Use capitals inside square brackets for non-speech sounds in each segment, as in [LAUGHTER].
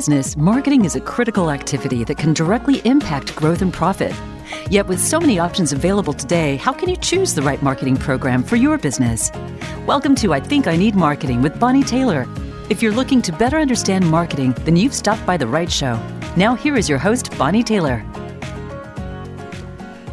business, marketing is a critical activity that can directly impact growth and profit. Yet, with so many options available today, how can you choose the right marketing program for your business? Welcome to I Think I Need Marketing with Bonnie Taylor. If you're looking to better understand marketing, then you've stopped by the right show. Now, here is your host, Bonnie Taylor.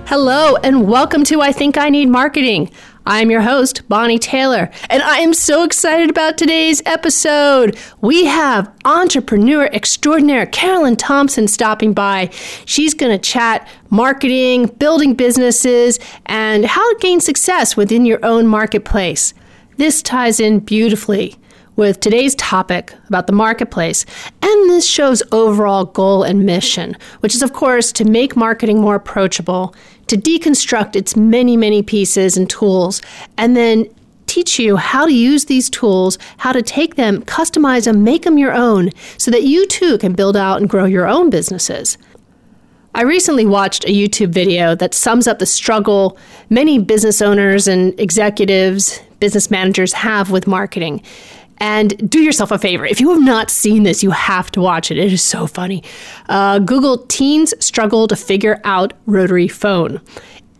Hello, and welcome to I Think I Need Marketing. I'm your host, Bonnie Taylor, and I am so excited about today's episode. We have entrepreneur extraordinaire Carolyn Thompson stopping by. She's going to chat marketing, building businesses, and how to gain success within your own marketplace. This ties in beautifully with today's topic about the marketplace and this show's overall goal and mission, which is, of course, to make marketing more approachable to deconstruct its many, many pieces and tools, and then teach you how to use these tools, how to take them, customize them, make them your own, so that you too can build out and grow your own businesses. I recently watched a YouTube video that sums up the struggle many business owners and executives, business managers have with marketing. And do yourself a favor. If you have not seen this, you have to watch it. It is so funny. Uh, Google Teens Struggle to Figure Out Rotary Phone.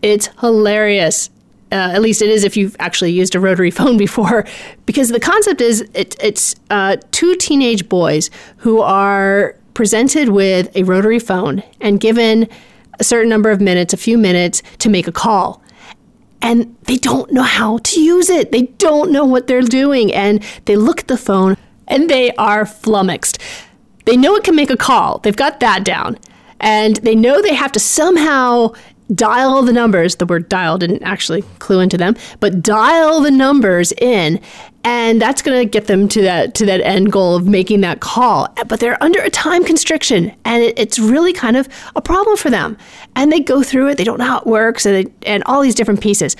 It's hilarious. Uh, at least it is if you've actually used a rotary [LAUGHS] phone before, because the concept is it, it's uh, two teenage boys who are presented with a rotary phone and given a certain number of minutes, a few minutes, to make a call and they don't know how to use it. They don't know what they're doing. And they look at the phone and they are flummoxed. They know it can make a call, they've got that down. And they know they have to somehow dial the numbers. The word dial didn't actually clue into them, but dial the numbers in and that's going to get them to that to that end goal of making that call but they're under a time constriction and it, it's really kind of a problem for them and they go through it they don't know how it works and, they, and all these different pieces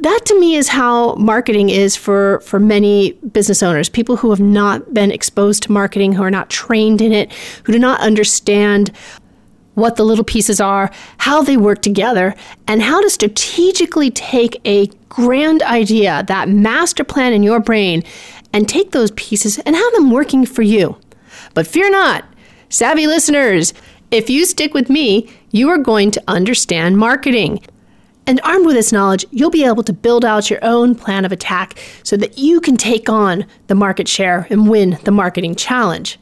that to me is how marketing is for for many business owners people who have not been exposed to marketing who are not trained in it who do not understand what the little pieces are, how they work together, and how to strategically take a grand idea, that master plan in your brain, and take those pieces and have them working for you. But fear not, savvy listeners, if you stick with me, you are going to understand marketing. And armed with this knowledge, you'll be able to build out your own plan of attack so that you can take on the market share and win the marketing challenge.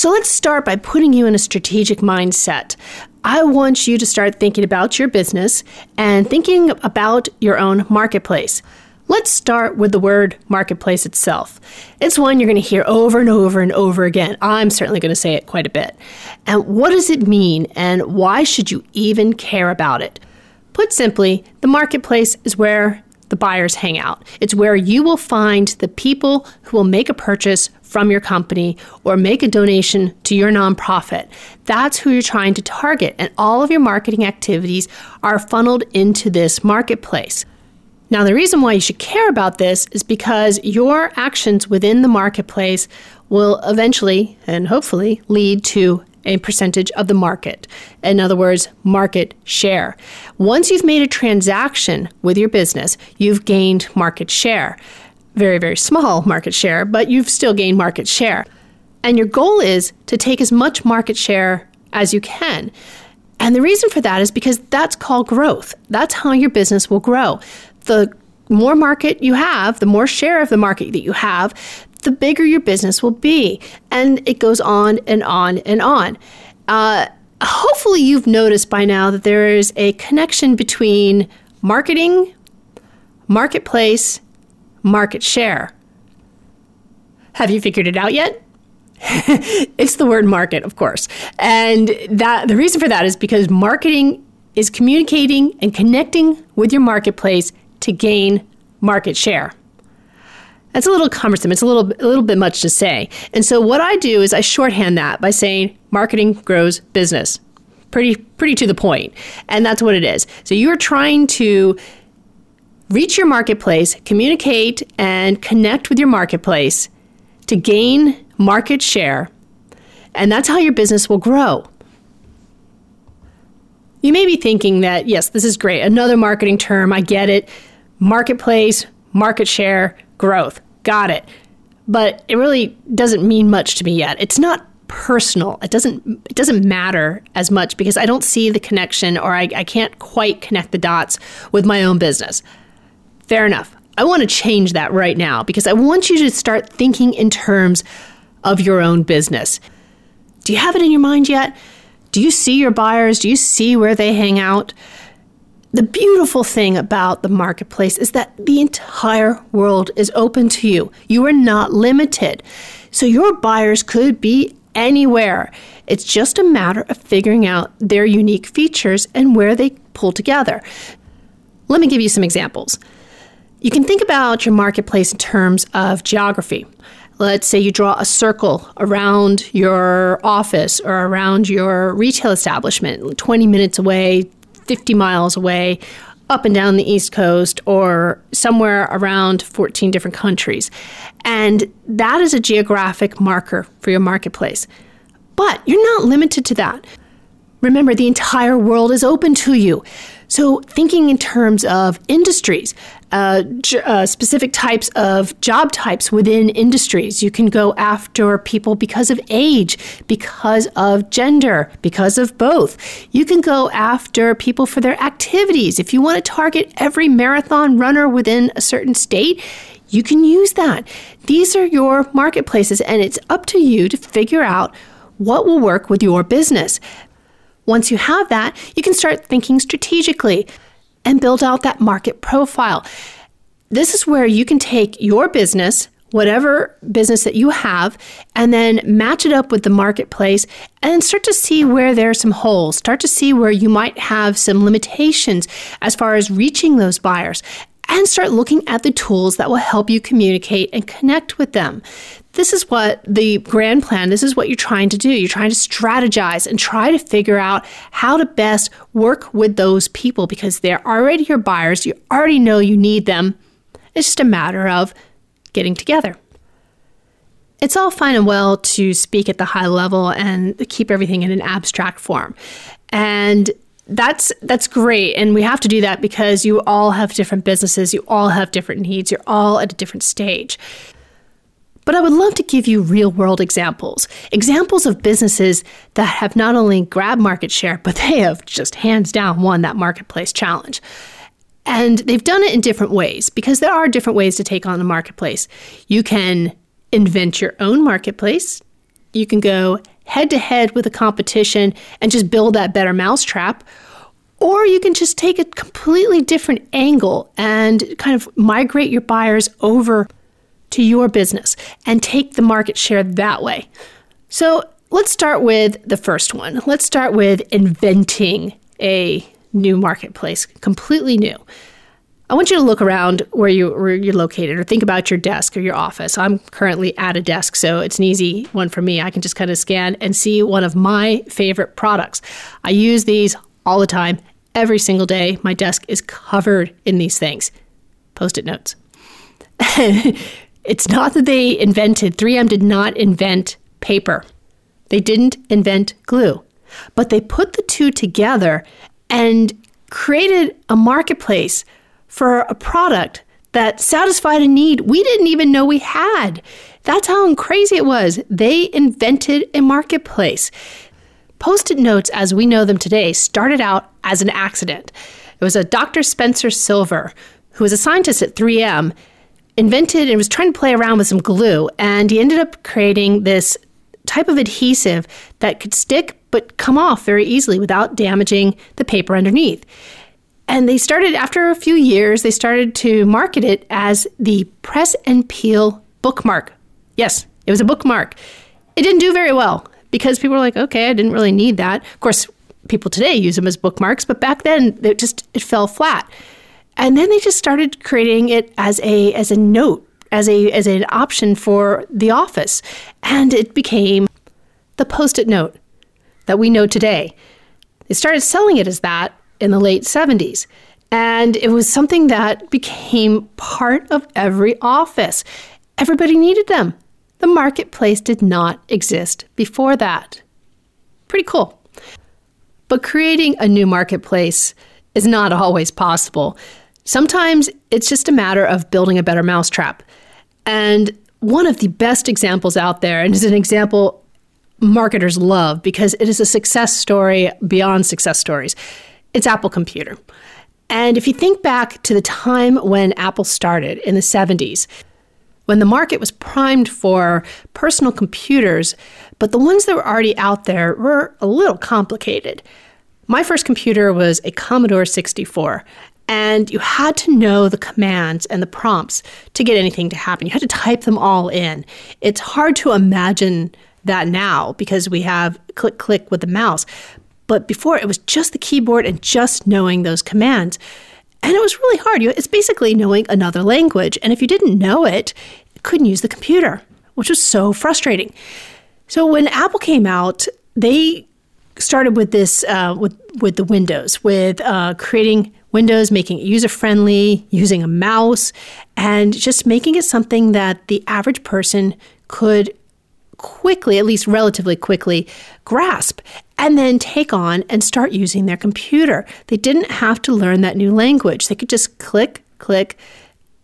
So let's start by putting you in a strategic mindset. I want you to start thinking about your business and thinking about your own marketplace. Let's start with the word marketplace itself. It's one you're going to hear over and over and over again. I'm certainly going to say it quite a bit. And what does it mean and why should you even care about it? Put simply, the marketplace is where the buyers hang out. It's where you will find the people who will make a purchase from your company or make a donation to your nonprofit. That's who you're trying to target, and all of your marketing activities are funneled into this marketplace. Now, the reason why you should care about this is because your actions within the marketplace will eventually and hopefully lead to a percentage of the market. In other words, market share. Once you've made a transaction with your business, you've gained market share. Very, very small market share, but you've still gained market share. And your goal is to take as much market share as you can. And the reason for that is because that's called growth. That's how your business will grow. The more market you have, the more share of the market that you have, the bigger your business will be. And it goes on and on and on. Uh, hopefully, you've noticed by now that there is a connection between marketing, marketplace, market share. Have you figured it out yet? [LAUGHS] it's the word market, of course. And that the reason for that is because marketing is communicating and connecting with your marketplace to gain market share. That's a little cumbersome. It's a little a little bit much to say. And so what I do is I shorthand that by saying marketing grows business. Pretty pretty to the point. And that's what it is. So you're trying to reach your marketplace, communicate and connect with your marketplace to gain market share. And that's how your business will grow. You may be thinking that, yes, this is great. Another marketing term. I get it. Marketplace, market share, growth. Got it. But it really doesn't mean much to me yet. It's not personal. It doesn't it doesn't matter as much because I don't see the connection or I, I can't quite connect the dots with my own business. Fair enough. I want to change that right now because I want you to start thinking in terms of your own business. Do you have it in your mind yet? Do you see your buyers? Do you see where they hang out? The beautiful thing about the marketplace is that the entire world is open to you. You are not limited. So your buyers could be anywhere. It's just a matter of figuring out their unique features and where they pull together. Let me give you some examples. You can think about your marketplace in terms of geography. Let's say you draw a circle around your office or around your retail establishment, 20 minutes away, 50 miles away, up and down the East Coast, or somewhere around 14 different countries. And that is a geographic marker for your marketplace. But you're not limited to that. Remember, the entire world is open to you. So, thinking in terms of industries, uh, j- uh, specific types of job types within industries, you can go after people because of age, because of gender, because of both. You can go after people for their activities. If you want to target every marathon runner within a certain state, you can use that. These are your marketplaces, and it's up to you to figure out what will work with your business. Once you have that, you can start thinking strategically and build out that market profile. This is where you can take your business, whatever business that you have, and then match it up with the marketplace and start to see where there are some holes. Start to see where you might have some limitations as far as reaching those buyers and start looking at the tools that will help you communicate and connect with them. This is what the grand plan, this is what you're trying to do. You're trying to strategize and try to figure out how to best work with those people because they're already your buyers. You already know you need them. It's just a matter of getting together. It's all fine and well to speak at the high level and keep everything in an abstract form. And that's that's great and we have to do that because you all have different businesses you all have different needs you're all at a different stage but I would love to give you real world examples examples of businesses that have not only grabbed market share, but they have just hands down won that marketplace challenge. And they've done it in different ways because there are different ways to take on the marketplace. You can invent your own marketplace, you can go head to head with a competition and just build that better mousetrap. Or you can just take a completely different angle and kind of migrate your buyers over to your business and take the market share that way. So let's start with the first one. Let's start with inventing a new marketplace, completely new. I want you to look around where, you, where you're located or think about your desk or your office. I'm currently at a desk, so it's an easy one for me. I can just kind of scan and see one of my favorite products. I use these all the time, every single day. My desk is covered in these things. Post it notes. [LAUGHS] it's not that they invented, 3M did not invent paper, they didn't invent glue, but they put the two together and created a marketplace for a product that satisfied a need we didn't even know we had. That's how crazy it was. They invented a marketplace. Post it notes, as we know them today, started out as an accident. It was a Dr. Spencer Silver, who was a scientist at 3M, invented and was trying to play around with some glue, and he ended up creating this type of adhesive that could stick but come off very easily without damaging the paper underneath. And they started, after a few years, they started to market it as the press and peel bookmark. Yes, it was a bookmark. It didn't do very well because people were like, okay, I didn't really need that. Of course, people today use them as bookmarks, but back then it just it fell flat. And then they just started creating it as a as a note, as a as an option for the office. And it became the post-it note that we know today. They started selling it as that in the late 70s. And it was something that became part of every office. Everybody needed them. The marketplace did not exist before that. Pretty cool. But creating a new marketplace is not always possible. Sometimes it's just a matter of building a better mousetrap. And one of the best examples out there, and is an example marketers love because it is a success story beyond success stories. It's Apple Computer. And if you think back to the time when Apple started in the 70s, when the market was primed for personal computers, but the ones that were already out there were a little complicated. My first computer was a Commodore 64, and you had to know the commands and the prompts to get anything to happen. You had to type them all in. It's hard to imagine that now because we have click click with the mouse. But before it was just the keyboard and just knowing those commands. And it was really hard. It's basically knowing another language. And if you didn't know it, you couldn't use the computer, which was so frustrating. So when Apple came out, they started with this uh, with with the Windows, with uh, creating Windows, making it user friendly, using a mouse, and just making it something that the average person could quickly, at least relatively quickly, grasp and then take on and start using their computer. They didn't have to learn that new language. They could just click, click,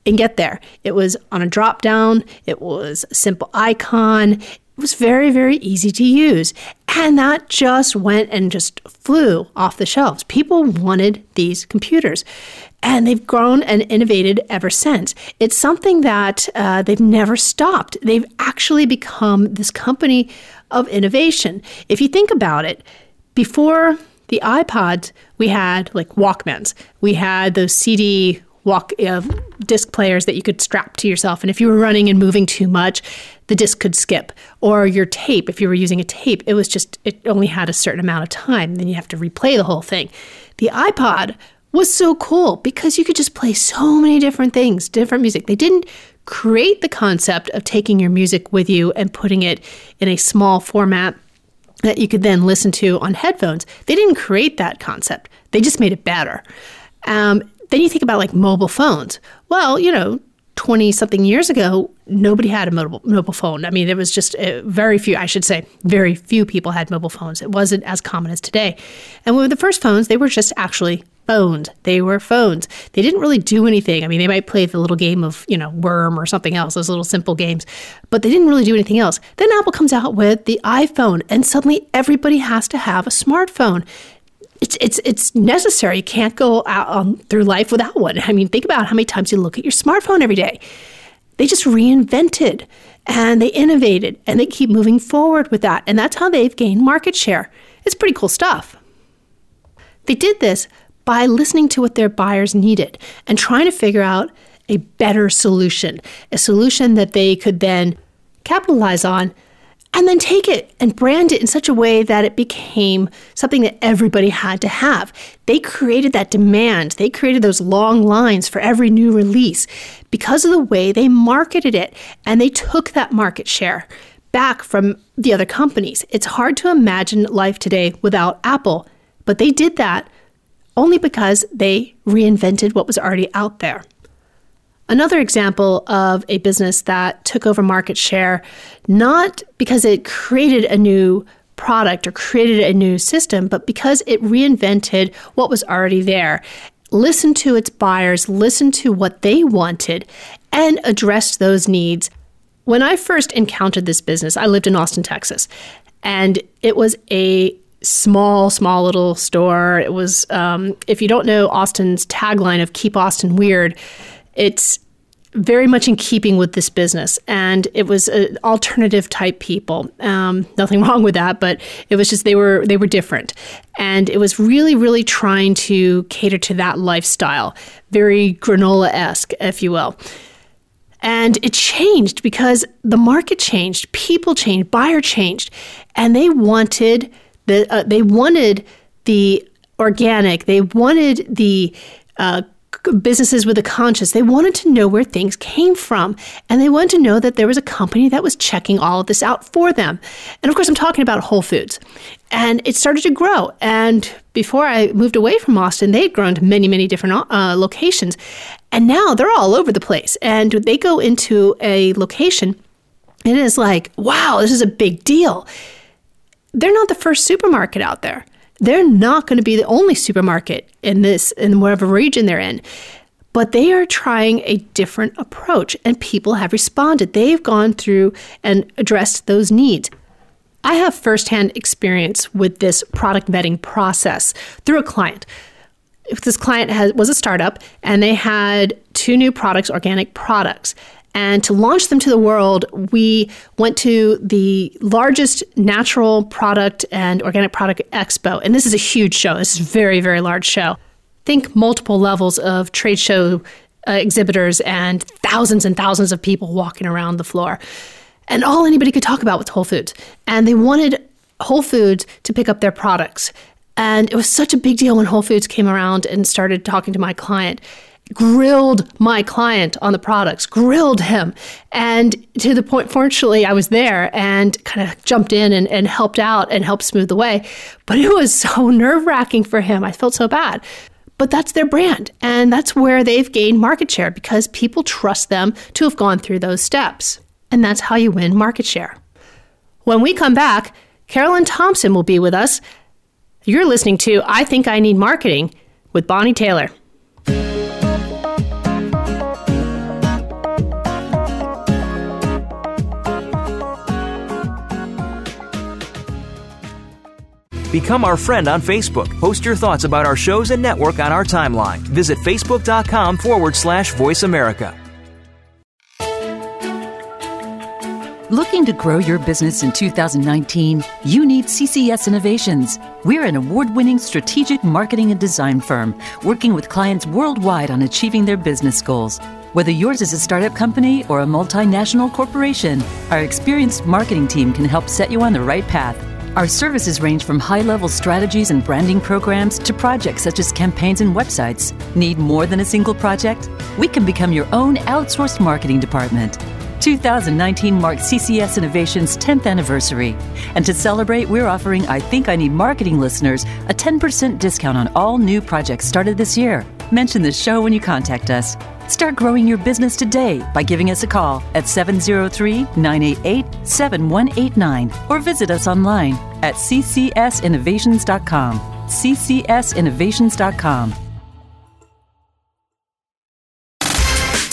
and get there. It was on a drop down, it was a simple icon. It was very, very easy to use. And that just went and just flew off the shelves. People wanted these computers. And they've grown and innovated ever since. It's something that uh, they've never stopped. They've actually become this company of innovation. If you think about it, before the iPods, we had like Walkmans, we had those CD walk uh, disc players that you could strap to yourself. And if you were running and moving too much, the disc could skip. Or your tape, if you were using a tape, it was just, it only had a certain amount of time. Then you have to replay the whole thing. The iPod was so cool because you could just play so many different things, different music. They didn't create the concept of taking your music with you and putting it in a small format that you could then listen to on headphones. They didn't create that concept, they just made it better. Um, then you think about like mobile phones. Well, you know, 20 something years ago, nobody had a mobile, mobile phone. I mean, it was just uh, very few, I should say, very few people had mobile phones. It wasn't as common as today. And with the first phones, they were just actually phones. They were phones. They didn't really do anything. I mean, they might play the little game of, you know, Worm or something else, those little simple games, but they didn't really do anything else. Then Apple comes out with the iPhone, and suddenly everybody has to have a smartphone it's it's it's necessary. You can't go out um, through life without one. I mean, think about how many times you look at your smartphone every day. They just reinvented and they innovated and they keep moving forward with that. And that's how they've gained market share. It's pretty cool stuff. They did this by listening to what their buyers needed and trying to figure out a better solution, a solution that they could then capitalize on and then take it and brand it in such a way that it became something that everybody had to have. They created that demand. They created those long lines for every new release because of the way they marketed it. And they took that market share back from the other companies. It's hard to imagine life today without Apple, but they did that only because they reinvented what was already out there. Another example of a business that took over market share, not because it created a new product or created a new system, but because it reinvented what was already there. Listened to its buyers, listened to what they wanted, and addressed those needs. When I first encountered this business, I lived in Austin, Texas, and it was a small, small little store. It was, um, if you don't know Austin's tagline of Keep Austin Weird, it's very much in keeping with this business. And it was an alternative type people. Um, nothing [LAUGHS] wrong with that, but it was just they were they were different. And it was really, really trying to cater to that lifestyle, very granola esque, if you will. And it changed because the market changed, people changed, buyer changed, and they wanted the uh, they wanted the organic, they wanted the uh, businesses with a conscience. They wanted to know where things came from. And they wanted to know that there was a company that was checking all of this out for them. And of course, I'm talking about Whole Foods. And it started to grow. And before I moved away from Austin, they had grown to many, many different uh, locations. And now they're all over the place. And they go into a location, and it is like, wow, this is a big deal. They're not the first supermarket out there. They're not going to be the only supermarket in this in whatever region they're in. But they are trying a different approach and people have responded. They've gone through and addressed those needs. I have firsthand experience with this product vetting process through a client. If this client has, was a startup and they had two new products, organic products, and to launch them to the world, we went to the largest natural product and organic product expo. And this is a huge show. This is a very, very large show. Think multiple levels of trade show uh, exhibitors and thousands and thousands of people walking around the floor. And all anybody could talk about was Whole Foods. And they wanted Whole Foods to pick up their products. And it was such a big deal when Whole Foods came around and started talking to my client grilled my client on the products, grilled him. And to the point, fortunately, I was there and kind of jumped in and, and helped out and helped smooth the way. But it was [LAUGHS] so nerve wracking for him. I felt so bad. But that's their brand. And that's where they've gained market share because people trust them to have gone through those steps. And that's how you win market share. When we come back, Carolyn Thompson will be with us. You're listening to I Think I Need Marketing with Bonnie Taylor. Become our friend on Facebook. Post your thoughts about our shows and network on our timeline. Visit facebook.com forward slash voice America. Looking to grow your business in 2019? You need CCS Innovations. We're an award winning strategic marketing and design firm working with clients worldwide on achieving their business goals. Whether yours is a startup company or a multinational corporation, our experienced marketing team can help set you on the right path. Our services range from high level strategies and branding programs to projects such as campaigns and websites. Need more than a single project? We can become your own outsourced marketing department. 2019 marks CCS Innovation's 10th anniversary. And to celebrate, we're offering I Think I Need Marketing listeners a 10% discount on all new projects started this year. Mention the show when you contact us. Start growing your business today by giving us a call at 703 988 7189 or visit us online at ccsinnovations.com. ccsinnovations.com.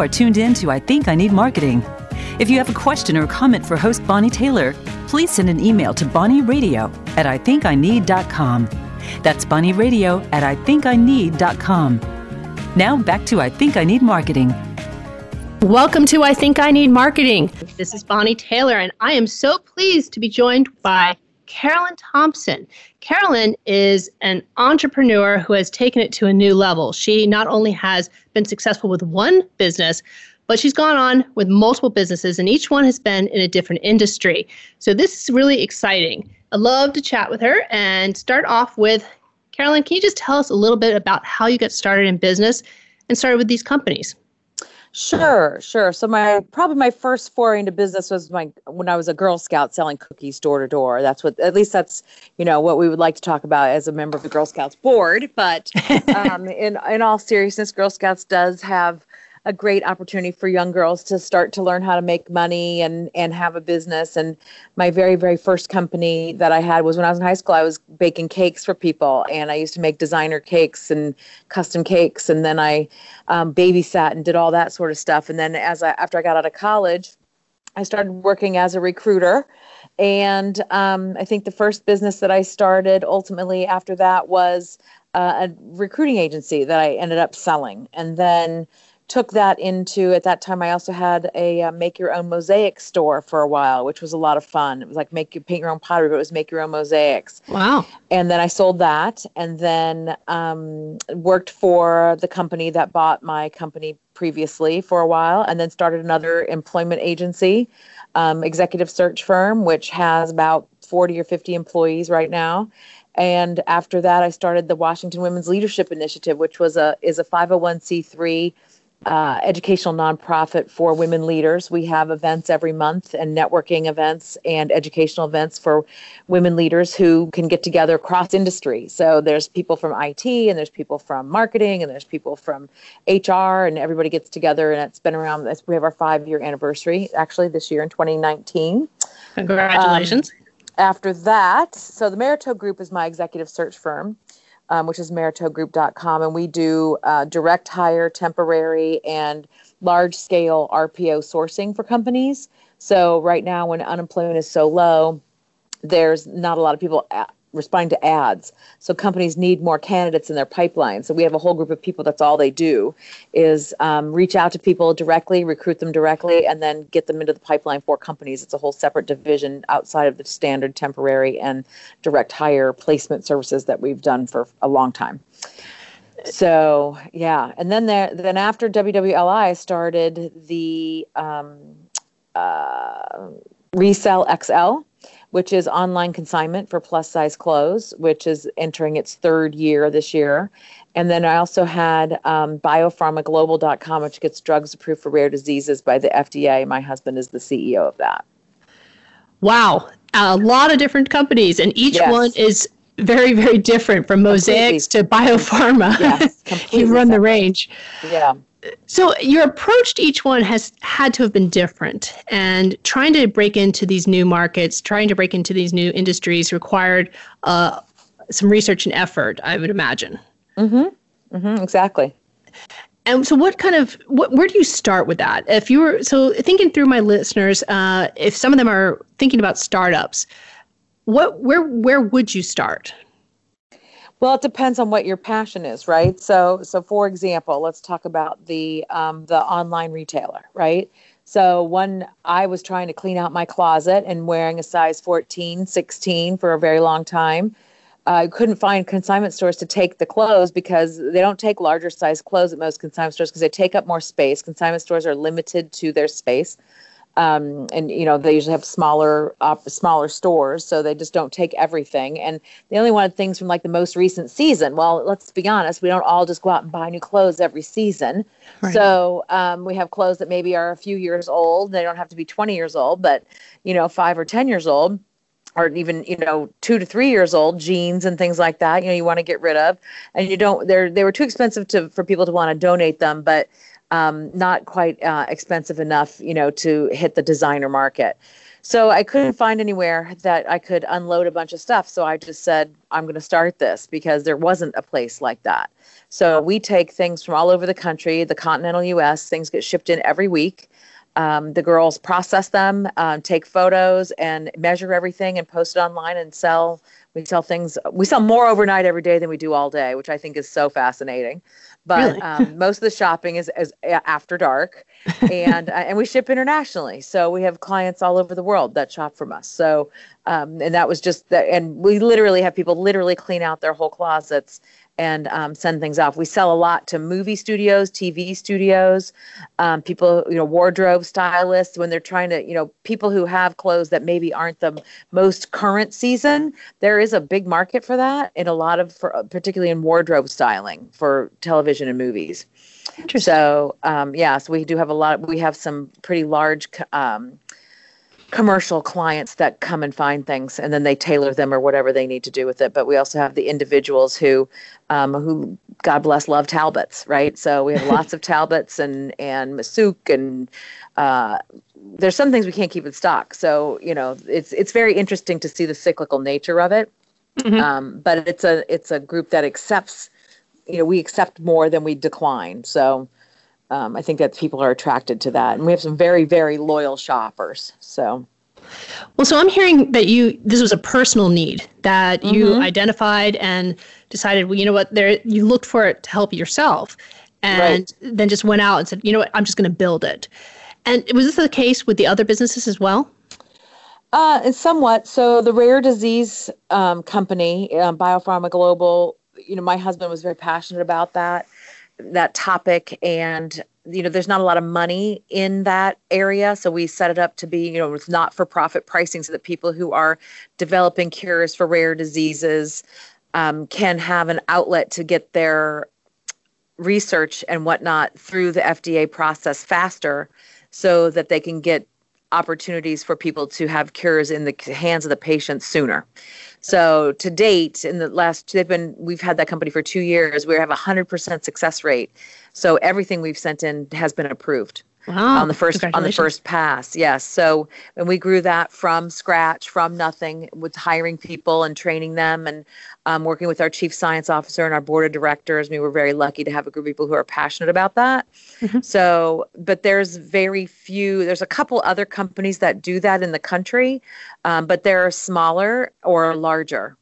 Are tuned in to I Think I Need Marketing. If you have a question or comment for host Bonnie Taylor, please send an email to bonnieradio at ithinkIneed.com. That's bonnieradio at ithinkIneed.com. Now back to I Think I Need Marketing. Welcome to I Think I Need Marketing. This is Bonnie Taylor, and I am so pleased to be joined by Carolyn Thompson. Carolyn is an entrepreneur who has taken it to a new level. She not only has been successful with one business, but she's gone on with multiple businesses, and each one has been in a different industry. So this is really exciting. I love to chat with her and start off with Carolyn. Can you just tell us a little bit about how you got started in business and started with these companies? Sure, sure. So my probably my first foray into business was my when I was a Girl Scout selling cookies door to door. That's what at least that's you know what we would like to talk about as a member of the Girl Scouts board. But [LAUGHS] um, in in all seriousness, Girl Scouts does have a great opportunity for young girls to start to learn how to make money and and have a business. And my very very first company that I had was when I was in high school I was baking cakes for people. And I used to make designer cakes and custom cakes. And then I um, babysat and did all that sort of stuff. And then as I after I got out of college I started working as a recruiter. And um, I think the first business that I started ultimately after that was uh, a recruiting agency that I ended up selling. And then took that into at that time i also had a uh, make your own mosaic store for a while which was a lot of fun. It was like make you paint your own pottery but it was make your own mosaics. Wow. And then i sold that and then um, worked for the company that bought my company previously for a while and then started another employment agency um, executive search firm which has about 40 or 50 employees right now. And after that i started the washington women's leadership initiative which was a is a 501c3 uh, educational nonprofit for women leaders. We have events every month and networking events and educational events for women leaders who can get together cross industry. So there's people from IT and there's people from marketing and there's people from HR and everybody gets together and it's been around. We have our five year anniversary actually this year in 2019. Congratulations. Um, after that, so the Merito Group is my executive search firm um, which is meritogroup.com. And we do uh, direct hire, temporary, and large scale RPO sourcing for companies. So, right now, when unemployment is so low, there's not a lot of people responding to ads. So companies need more candidates in their pipeline. So we have a whole group of people. That's all they do is um, reach out to people directly, recruit them directly, and then get them into the pipeline for companies. It's a whole separate division outside of the standard temporary and direct hire placement services that we've done for a long time. So yeah, and then there, then after WWLI started the um, uh, Resell XL which is online consignment for plus size clothes, which is entering its third year this year. And then I also had um, biopharmaglobal.com, which gets drugs approved for rare diseases by the FDA. My husband is the CEO of that. Wow. A lot of different companies, and each yes. one is very, very different from mosaics completely. to biopharma. Yes, [LAUGHS] you run separate. the range. Yeah so your approach to each one has had to have been different and trying to break into these new markets trying to break into these new industries required uh, some research and effort i would imagine. Mm-hmm. Mm-hmm, exactly. And so what kind of what, where do you start with that? If you were so thinking through my listeners uh, if some of them are thinking about startups what where where would you start well, it depends on what your passion is, right? So, so for example, let's talk about the um, the online retailer, right? So, one, I was trying to clean out my closet and wearing a size 14, 16 for a very long time, I couldn't find consignment stores to take the clothes because they don't take larger size clothes at most consignment stores because they take up more space. Consignment stores are limited to their space um, and you know they usually have smaller uh, smaller stores so they just don't take everything. And they only wanted things from like the most recent season well let's be honest we don't all just go out and buy new clothes every season. Right. so um, we have clothes that maybe are a few years old they don't have to be 20 years old but you know five or ten years old or even you know two to three years old jeans and things like that you know you want to get rid of. And you don't they're they were too expensive to for people to want to donate them but um, not quite uh, expensive enough, you know, to hit the designer market. So I couldn't find anywhere that I could unload a bunch of stuff. So I just said, I'm going to start this because there wasn't a place like that. So we take things from all over the country, the continental US, things get shipped in every week. Um, the girls process them, uh, take photos, and measure everything and post it online and sell. We sell things, we sell more overnight every day than we do all day, which I think is so fascinating but really? um, most of the shopping is, is after dark and uh, and we ship internationally so we have clients all over the world that shop from us so um, and that was just that and we literally have people literally clean out their whole closets and um, send things off. We sell a lot to movie studios, TV studios, um, people, you know, wardrobe stylists when they're trying to, you know, people who have clothes that maybe aren't the most current season. There is a big market for that in a lot of, for, particularly in wardrobe styling for television and movies. So, um, yeah, so we do have a lot. We have some pretty large um, commercial clients that come and find things and then they tailor them or whatever they need to do with it. But we also have the individuals who um, who god bless love talbots right? So we have lots of [LAUGHS] talbots and and Misook and uh, there's some things we can't keep in stock. So you know it's it's very interesting to see the cyclical nature of it. Mm-hmm. um, but it's a it's a group that accepts you know we accept more than we decline. So um, I think that people are attracted to that, and we have some very very loyal shoppers. So. Well, so I'm hearing that you this was a personal need that you mm-hmm. identified and decided, well, you know what, there you looked for it to help yourself, and right. then just went out and said, you know what, I'm just going to build it. And was this the case with the other businesses as well? Uh, somewhat. So the rare disease um, company, um, Biopharma Global, you know, my husband was very passionate about that that topic and you know there's not a lot of money in that area so we set it up to be you know with not for profit pricing so that people who are developing cures for rare diseases um, can have an outlet to get their research and whatnot through the FDA process faster so that they can get opportunities for people to have cures in the hands of the patient sooner. So to date, in the last, they've been, we've had that company for two years. We have a hundred percent success rate. So everything we've sent in has been approved. Wow. On the first on the first pass, yes. So and we grew that from scratch, from nothing, with hiring people and training them, and um, working with our chief science officer and our board of directors. We were very lucky to have a group of people who are passionate about that. Mm-hmm. So, but there's very few. There's a couple other companies that do that in the country, um, but they're smaller or larger.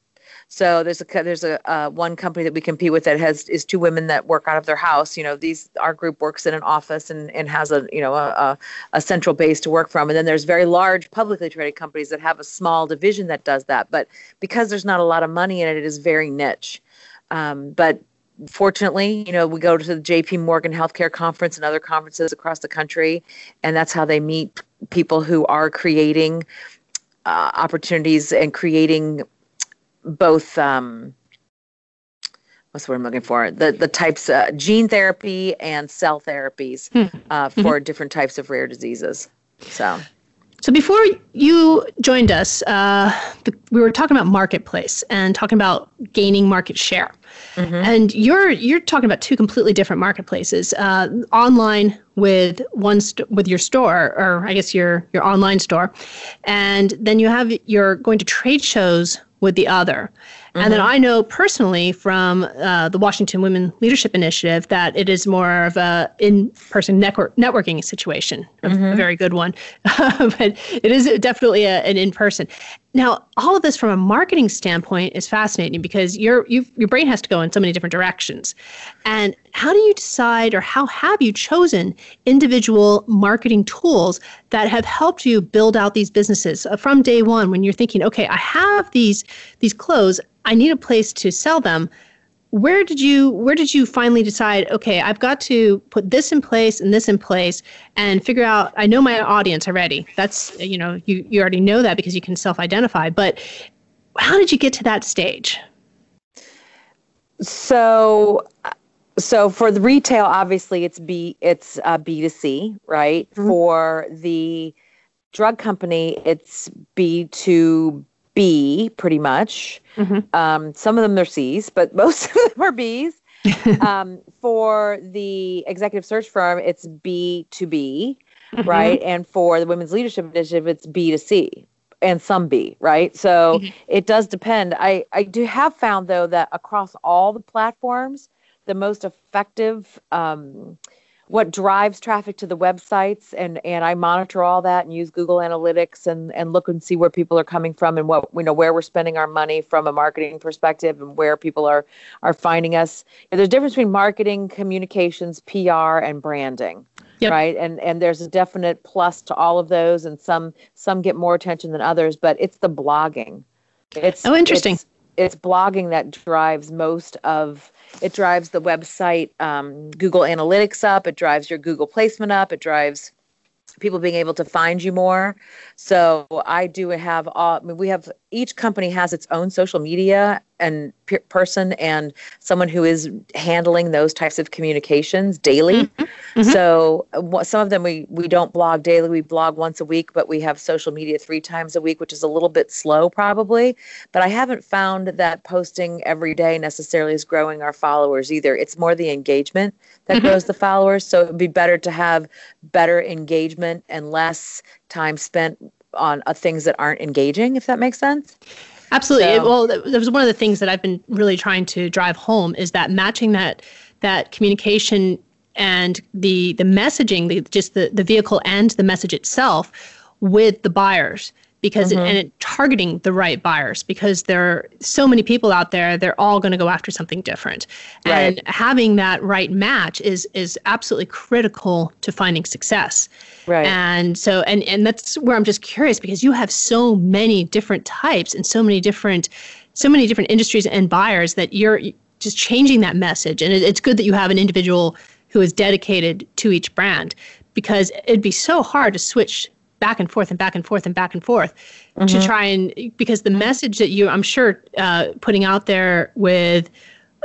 So there's a there's a uh, one company that we compete with that has is two women that work out of their house. You know, these our group works in an office and, and has a you know a, a central base to work from. And then there's very large publicly traded companies that have a small division that does that. But because there's not a lot of money in it, it is very niche. Um, but fortunately, you know, we go to the JP Morgan Healthcare Conference and other conferences across the country, and that's how they meet people who are creating uh, opportunities and creating both um, what's the word I'm looking for? The the types uh, gene therapy and cell therapies hmm. uh, for mm-hmm. different types of rare diseases. So. So before you joined us, uh, the, we were talking about marketplace and talking about gaining market share. Mm-hmm. And you're you're talking about two completely different marketplaces. Uh, online with one st- with your store, or I guess your your online store, and then you have you're going to trade shows with the other. Mm-hmm. And then mm-hmm. I know personally from uh, the Washington Women Leadership Initiative that it is more of a in-person network networking situation, mm-hmm. a very good one, [LAUGHS] but it is definitely a, an in-person. Now, all of this from a marketing standpoint is fascinating because your your brain has to go in so many different directions. And how do you decide, or how have you chosen individual marketing tools that have helped you build out these businesses uh, from day one? When you're thinking, okay, I have these these clothes, I need a place to sell them where did you where did you finally decide okay i've got to put this in place and this in place and figure out i know my audience already. That's you know you, you already know that because you can self-identify but how did you get to that stage? So so for the retail obviously it's b it's uh, b2c right? Mm-hmm. for the drug company it's b2 B pretty much. Mm-hmm. Um, some of them are C's, but [LAUGHS] most of them are B's. [LAUGHS] um, for the executive search firm, it's B to B, mm-hmm. right? And for the Women's Leadership Initiative, it's B to C and some B, right? So mm-hmm. [LAUGHS] it does depend. I, I do have found, though, that across all the platforms, the most effective um, what drives traffic to the websites and and I monitor all that and use Google Analytics and and look and see where people are coming from and what you know where we're spending our money from a marketing perspective and where people are are finding us. And there's a difference between marketing, communications, PR, and branding. Yep. Right. And and there's a definite plus to all of those and some some get more attention than others, but it's the blogging. It's oh interesting. It's, it's blogging that drives most of it drives the website um, Google Analytics up. It drives your Google placement up. It drives people being able to find you more. So I do have all. I mean, we have each company has its own social media and pe- person and someone who is handling those types of communications daily. Mm-hmm. Mm-hmm. So uh, some of them we we don't blog daily. We blog once a week, but we have social media three times a week, which is a little bit slow probably. But I haven't found that posting every day necessarily is growing our followers either. It's more the engagement that mm-hmm. grows the followers. So it would be better to have better engagement and less time spent on uh, things that aren't engaging, if that makes sense. Absolutely. So, well, that was one of the things that I've been really trying to drive home is that matching that that communication and the the messaging, the, just the the vehicle and the message itself with the buyers because mm-hmm. it, and it, targeting the right buyers because there are so many people out there they're all going to go after something different right. and having that right match is is absolutely critical to finding success right and so and and that's where i'm just curious because you have so many different types and so many different so many different industries and buyers that you're just changing that message and it, it's good that you have an individual who is dedicated to each brand because it'd be so hard to switch back and forth and back and forth and back and forth mm-hmm. to try and because the message that you i'm sure uh, putting out there with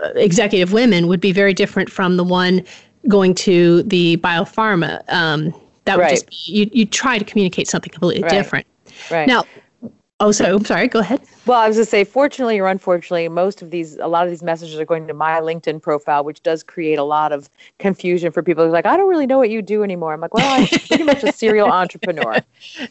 uh, executive women would be very different from the one going to the biopharma. Um, that would Right. just be, you, you try to communicate something completely Right. different. Right. Now, oh, so I'm sorry, go ahead. Well, I was going to say, fortunately or unfortunately, most of these, a lot of these messages are going to my LinkedIn profile, which does create a lot of confusion for people who's like, I don't really know what you do anymore. I'm like, well, I'm pretty much a serial [LAUGHS] entrepreneur.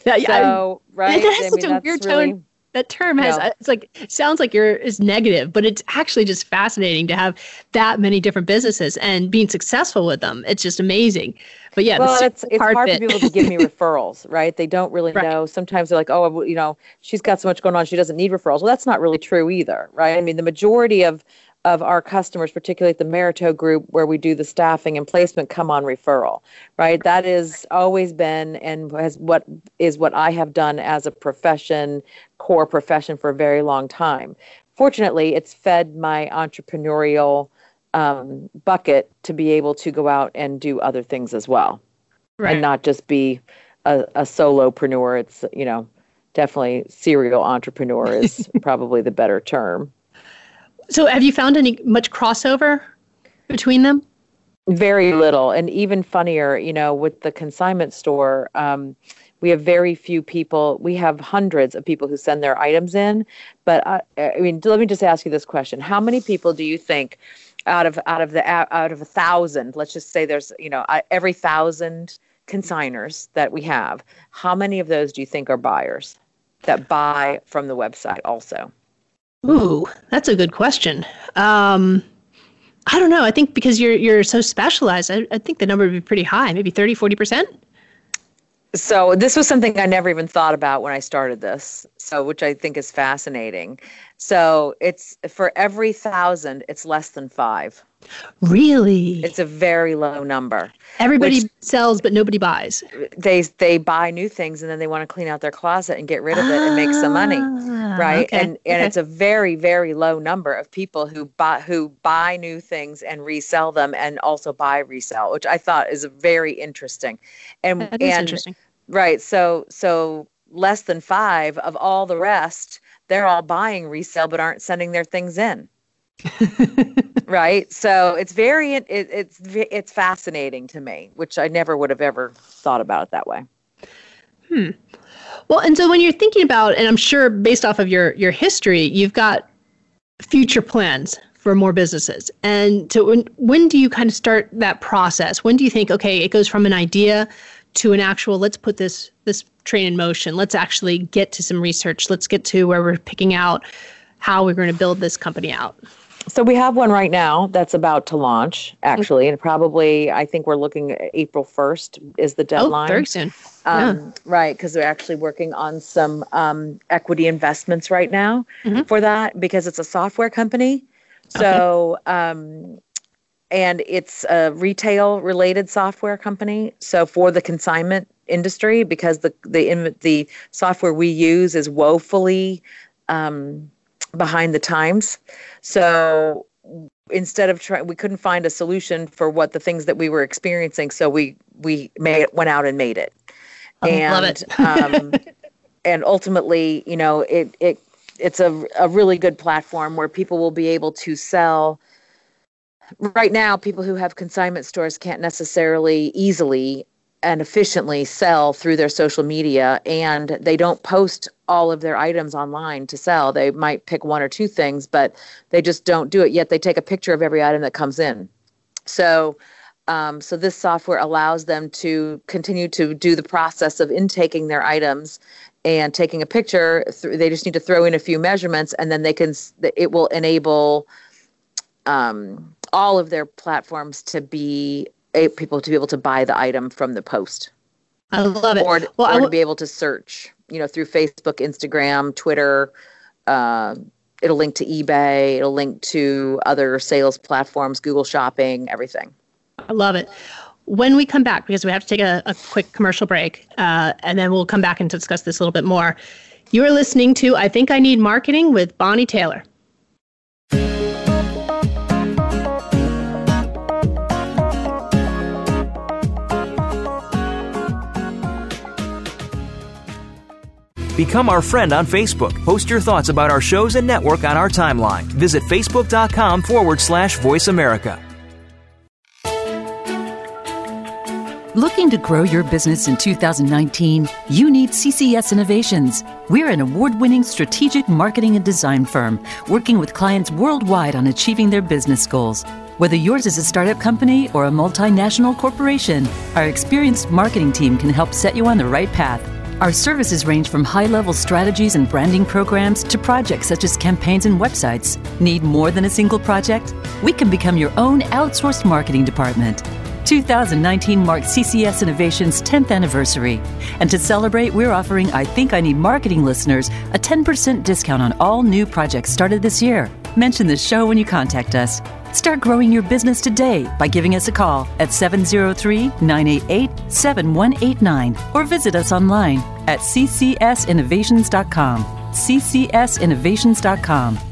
Yeah, yeah, I- So, [LAUGHS] right? that has such a weird really- tone. That term has No. it's like sounds like you're is negative but it's actually just fascinating to have that many different businesses and being successful with them it's just amazing but yeah well, it's it's hard bit- for people to give me [LAUGHS] referrals, right? They don't really Right. know. Sometimes they're like, oh, you know, she's got so much going on, she doesn't need referrals. Well, that's not really true either, right? I mean, the majority of of our customers, particularly at the Merito Group, where we do the staffing and placement, come on referral, right? That is always been and has what is what I have done as a profession, core profession for a very long time. Fortunately, it's fed my entrepreneurial um, bucket to be able to go out and do other things as well right. and not just be a, a solopreneur. It's, you know, definitely serial entrepreneur is [LAUGHS] probably the better term. So have you found any much crossover between them Very little. And even funnier, you know, with the consignment store, um, we have very few people. We have hundreds of people who send their items in. But I, I mean, let me just ask you this question: How many people do you think, out of out of the out of a thousand, let's just say there's, you know, every thousand consigners that we have, how many of those do you think are buyers that buy from the website also? Ooh that's a good question um i don't know i think because you're you're so specialized i, I think the number would be pretty high maybe 30 40% So this was something I never even thought about when I started this. So which I think is fascinating. So it's for every thousand, it's less than five. Really It's a very low number. everybody sells but nobody buys They they buy new things and then they want to clean out their closet and get rid of it and make some money. Ah, Right. okay, And and okay. it's a very, very low number of people who buy who buy new things and resell them and also buy resell, which I thought is very interesting. And that is and interesting Right. So so less than five of all the rest, they're all buying resale but aren't sending their things in. [LAUGHS] right. So it's very it, it's it's fascinating to me, which I never would have ever thought about it that way. hmm Well, and so when you're thinking about, and I'm sure based off of your your history, you've got future plans for more businesses. And so when when do you kind of start that process? When do you think, okay, it goes from an idea to an actual, let's put this this train in motion. Let's actually get to some research. Let's get to where we're picking out how we're going to build this company out. So we have one right now that's about to launch, actually, and probably I think we're looking at April first is the deadline. Oh, very soon. Um, Right, because they're actually working on some um, equity investments right now Mhm. for that because it's a software company. So, um, and it's a retail related software company. So for the consignment industry, because the the in, the software we use is woefully um, behind the times. So instead of trying, we couldn't find a solution for what the things that we were experiencing. So we we made went out and made it I and love it. um, [LAUGHS] and ultimately, you know, it it it's a a really good platform where people will be able to sell. Right now, people who have consignment stores can't necessarily easily and efficiently sell through their social media, and they don't post all of their items online to sell. They might pick one or two things, but they just don't do it. Yet they take a picture of every item that comes in. So um, so this software allows them to continue to do the process of intaking their items and taking a picture. They just need to throw in a few measurements, and then they can. It will enable um, all of their platforms to be people to be able to buy the item from the post, I love it. or, well, I or to be able to search. You know, through Facebook, Instagram, Twitter. Uh, it'll link to eBay. It'll link to other sales platforms, Google Shopping, everything. I love it. When we come back, because we have to take a, a quick commercial break, uh, and then we'll come back and discuss this a little bit more. You are listening to I Think I Need Marketing with Bonnie Taylor. Become our friend on Facebook. Post your thoughts about our shows and network on our timeline. Visit facebook.com forward slash voice America. Looking to grow your business in 2019? You need CCS Innovations. We're an award winning strategic marketing and design firm working with clients worldwide on achieving their business goals. Whether yours is a startup company or a multinational corporation, our experienced marketing team can help set you on the right path. Our services range from high level strategies and branding programs to projects such as campaigns and websites. Need more than a single project? We can become your own outsourced marketing department. 2019 marks CCS Innovation's 10th anniversary. And to celebrate, we're offering I Think I Need Marketing listeners a 10% discount on all new projects started this year. Mention the show when you contact us. Start growing your business today by giving us a call at 703 988 7189 or visit us online at ccsinnovations.com. ccsinnovations.com.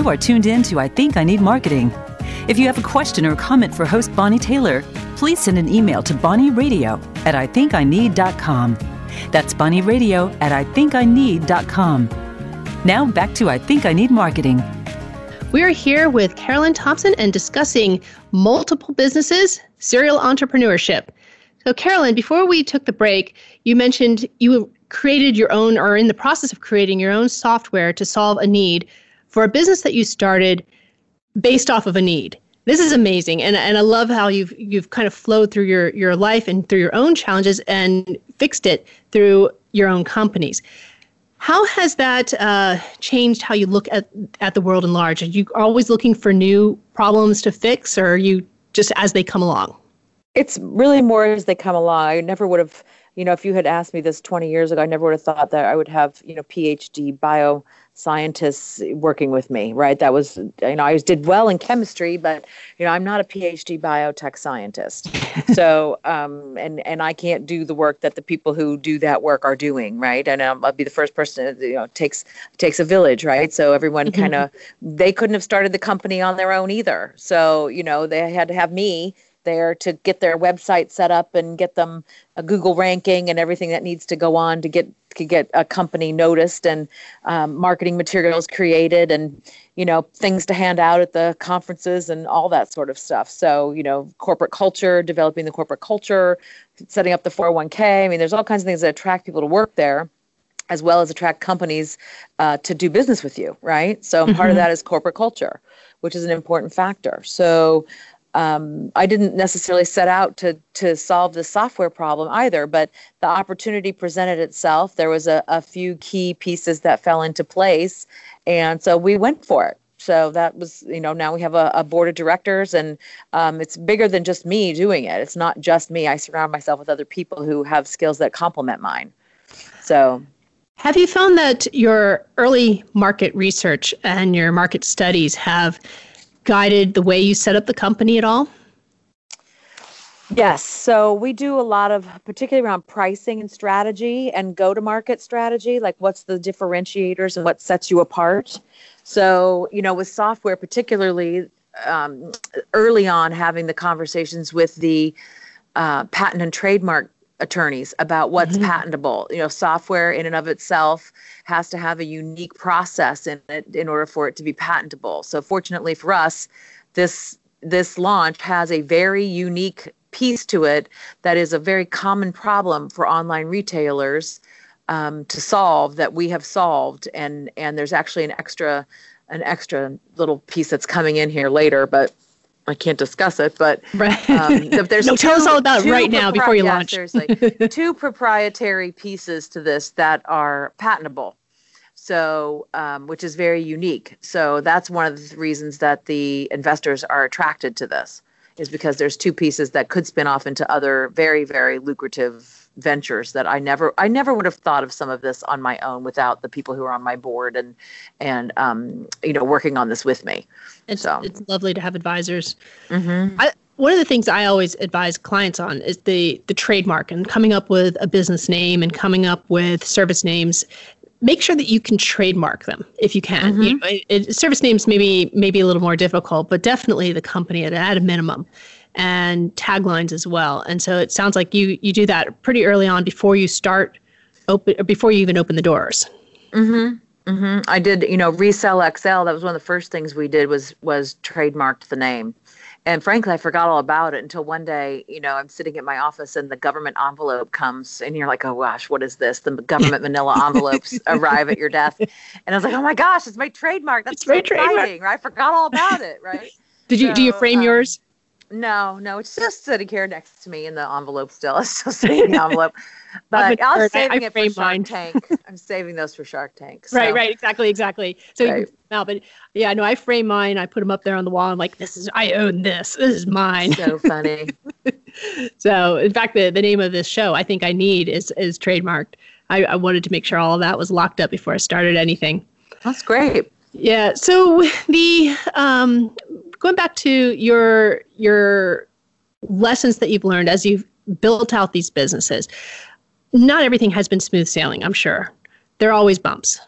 You are tuned in to I Think I Need Marketing. If you have a question or comment for host Bonnie Taylor, please send an email to bonnieradio at ithinkIneed.com. That's bonnieradio at ithinkIneed.com. Now back to I Think I Need Marketing. We're here with Carolyn Thompson and discussing multiple businesses, serial entrepreneurship. So, Carolyn, before we took the break, you mentioned you created your own, or in the process of creating your own software to solve a need for a business that you started based off of a need. This is amazing, and and I love how you've you've kind of flowed through your your life and through your own challenges and fixed it through your own companies. How has that uh, changed how you look at at the world in large? Are you always looking for new problems to fix, or are you just as they come along? It's really more as they come along. I never would have, you know, if you had asked me this 20 years ago, I never would have thought that I would have, you know, PhD bio scientists working with me, right? That was, you know, I did well in chemistry, but, you know, I'm not a PhD biotech scientist. [LAUGHS] so, um, and, and I can't do the work that the people who do that work are doing, right? And um, I'll be the first person, you know, takes, takes a village, right? So everyone mm-hmm. kind of, they couldn't have started the company on their own either. So, you know, they had to have me there to get their website set up and get them a Google ranking and everything that needs to go on to get to get a company noticed and um, marketing materials created and you know things to hand out at the conferences and all that sort of stuff. So you know corporate culture, developing the corporate culture, setting up the 401k. I mean, there's all kinds of things that attract people to work there as well as attract companies uh, to do business with you, right? So mm-hmm. part of mm-hmm. that is corporate culture, which is an important factor. So um, I didn't necessarily set out to to solve the software problem either, but the opportunity presented itself. There was a, a few key pieces that fell into place, and so we went for it. So that was, you know, now we have a, a board of directors, and um, it's bigger than just me doing it. It's not just me. I surround myself with other people who have skills that complement mine. So have you found that your early market research and your market studies have guided the way you set up the company at all? Yes. So we do a lot of, particularly around pricing and strategy and go to market strategy, like what's the differentiators and what sets you apart. So, you know, with software, particularly um, early on, having the conversations with the uh, patent and trademark attorneys about what's mm-hmm. patentable. You know, software in and of itself has to have a unique process in it in order for it to be patentable. So fortunately for us, this this launch has a very unique piece to it that is a very common problem for online retailers um, to solve that we have solved and and there's actually an extra an extra little piece that's coming in here later but I can't discuss it, but right. um, [LAUGHS] there's no, two, tell us all about it right now before you yeah, launch. Seriously, [LAUGHS] two proprietary pieces to this that are patentable, so um, which is very unique. So that's one of the reasons that the investors are attracted to this is because there's two pieces that could spin off into other very very lucrative ventures that I never I never would have thought of some of this on my own without the people who are on my board and and um, you know working on this with me. It's so. it's lovely to have advisors. Mm-hmm. I, one of the things I always advise clients on is the the trademark and coming up with a business name and coming up with service names. Make sure that you can trademark them if you can. Mm-hmm. You know, it, it, service names maybe maybe a little more difficult, but definitely the company at, at a minimum and taglines as well. And so it sounds like you you do that pretty early on before you start open before you even open the doors. Mm-hmm. Mm-hmm. I did, you know, resell XL. That was one of the first things we did was was trademarked the name. And frankly, I forgot all about it until one day, you know, I'm sitting at my office and the government envelope comes and you're like, oh gosh, what is this? The government manila [LAUGHS] envelopes arrive at your desk. And I was like, oh my gosh, it's my trademark. That's it's so exciting, trademark. right? I forgot all about it, right? [LAUGHS] Did you so, do you frame um, yours? No, no, it's just sitting here next to me in the envelope still. [LAUGHS] It's still sitting in the envelope. But I'm saving I, I it for Shark mine. Tank. [LAUGHS] I'm saving those for Shark Tank. So. Right, right, exactly, exactly. So right. you can out, but yeah, no, I frame mine. I put them up there on the wall. I'm like, this is I own this. This is mine. So funny. [LAUGHS] so in fact, the the name of this show, I think I need is is trademarked. I, I wanted to make sure all of that was locked up before I started anything. That's great. Yeah. So [LAUGHS] the um, going back to your your lessons that you've learned as you've built out these businesses, not everything has been smooth sailing. I'm sure there are always bumps.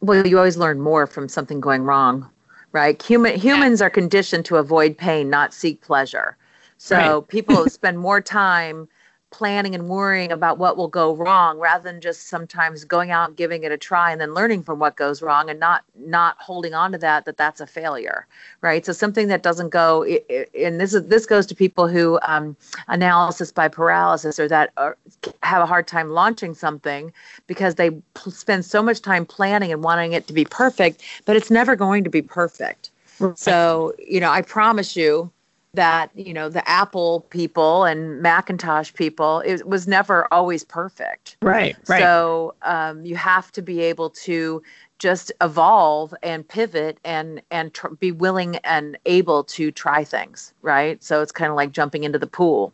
Well, you always learn more from something going wrong, right? Human humans yeah. are conditioned to avoid pain, not seek pleasure. So right. people [LAUGHS] spend more time planning and worrying about what will go wrong rather than just sometimes going out and giving it a try and then learning from what goes wrong and not not holding on to that that that's a failure right? So something that doesn't go and this is this goes to people who um, analysis by paralysis or that are, have a hard time launching something because they spend so much time planning and wanting it to be perfect but it's never going to be perfect. So you know i promise you that you know the apple people and macintosh people it was never always perfect. Right right. So um, you have to be able to just evolve and pivot and and tr- be willing and able to try things right? So it's kind of like jumping into the pool.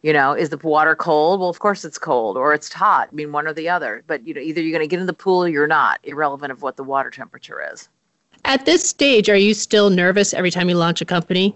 You know is the water cold? Well of course it's cold or it's hot i mean one or the other but you know either you're going to get in the pool or you're not irrelevant of what the water temperature is. At this stage are you still nervous every time you launch a company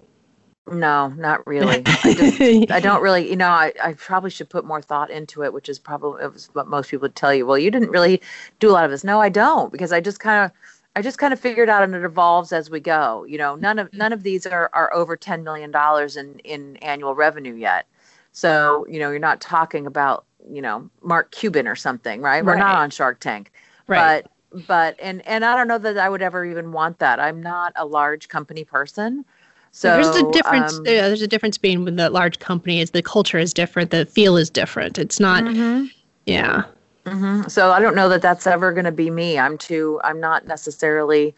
no, not really. I, [LAUGHS] just, I don't really, you know, I, I probably should put more thought into it, which is probably what most people would tell you. Well, you didn't really do a lot of this. No, I don't, because I just kind of, I just kind of figured out, and it evolves as we go. You know, none of mm-hmm. none of these are, are over ten million dollars in in annual revenue yet. So you know, you're not talking about you know Mark Cuban or something, right? We're not on Shark Tank, right? But but and and I don't know that I would ever even want that. I'm not a large company person. So there's a difference. Um, yeah, there's a difference being with the large company is the culture is different, the feel is different. It's not. Mm-hmm. Yeah. Mm-hmm. So I don't know that that's ever going to be me. I'm too. I'm not necessarily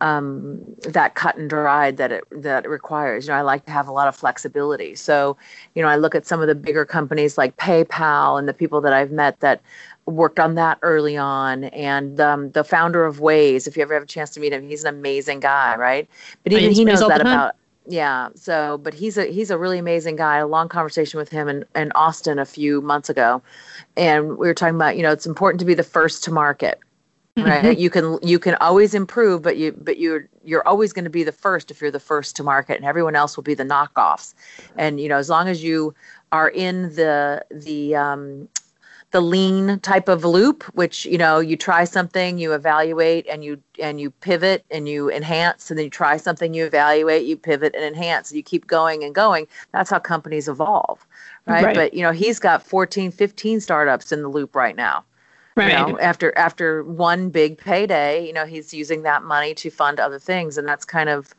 um, that cut and dried that it that it requires. You know, I like to have a lot of flexibility. So, you know, I look at some of the bigger companies like PayPal and the people that I've met that worked on that early on and um, the founder of waze if you ever have a chance to meet him he's an amazing guy right but even he knows that about yeah so but he's a he's a really amazing guy. A long conversation with him in, in austin a few months ago and we were talking about you know it's important to be the first to market right? Mm-hmm. you can you can always improve but you but you're you're always going to be the first if you're the first to market and everyone else will be the knockoffs. And you know as long as you are in the the um, the lean type of loop which you know you try something you evaluate and you and you pivot and you enhance and then you try something you evaluate you pivot and enhance and you keep going and going that's how companies evolve right, right. but you know he's got 14 15 startups in the loop right now Right. You know, after after one big payday, you know, he's using that money to fund other things, and that's kind of,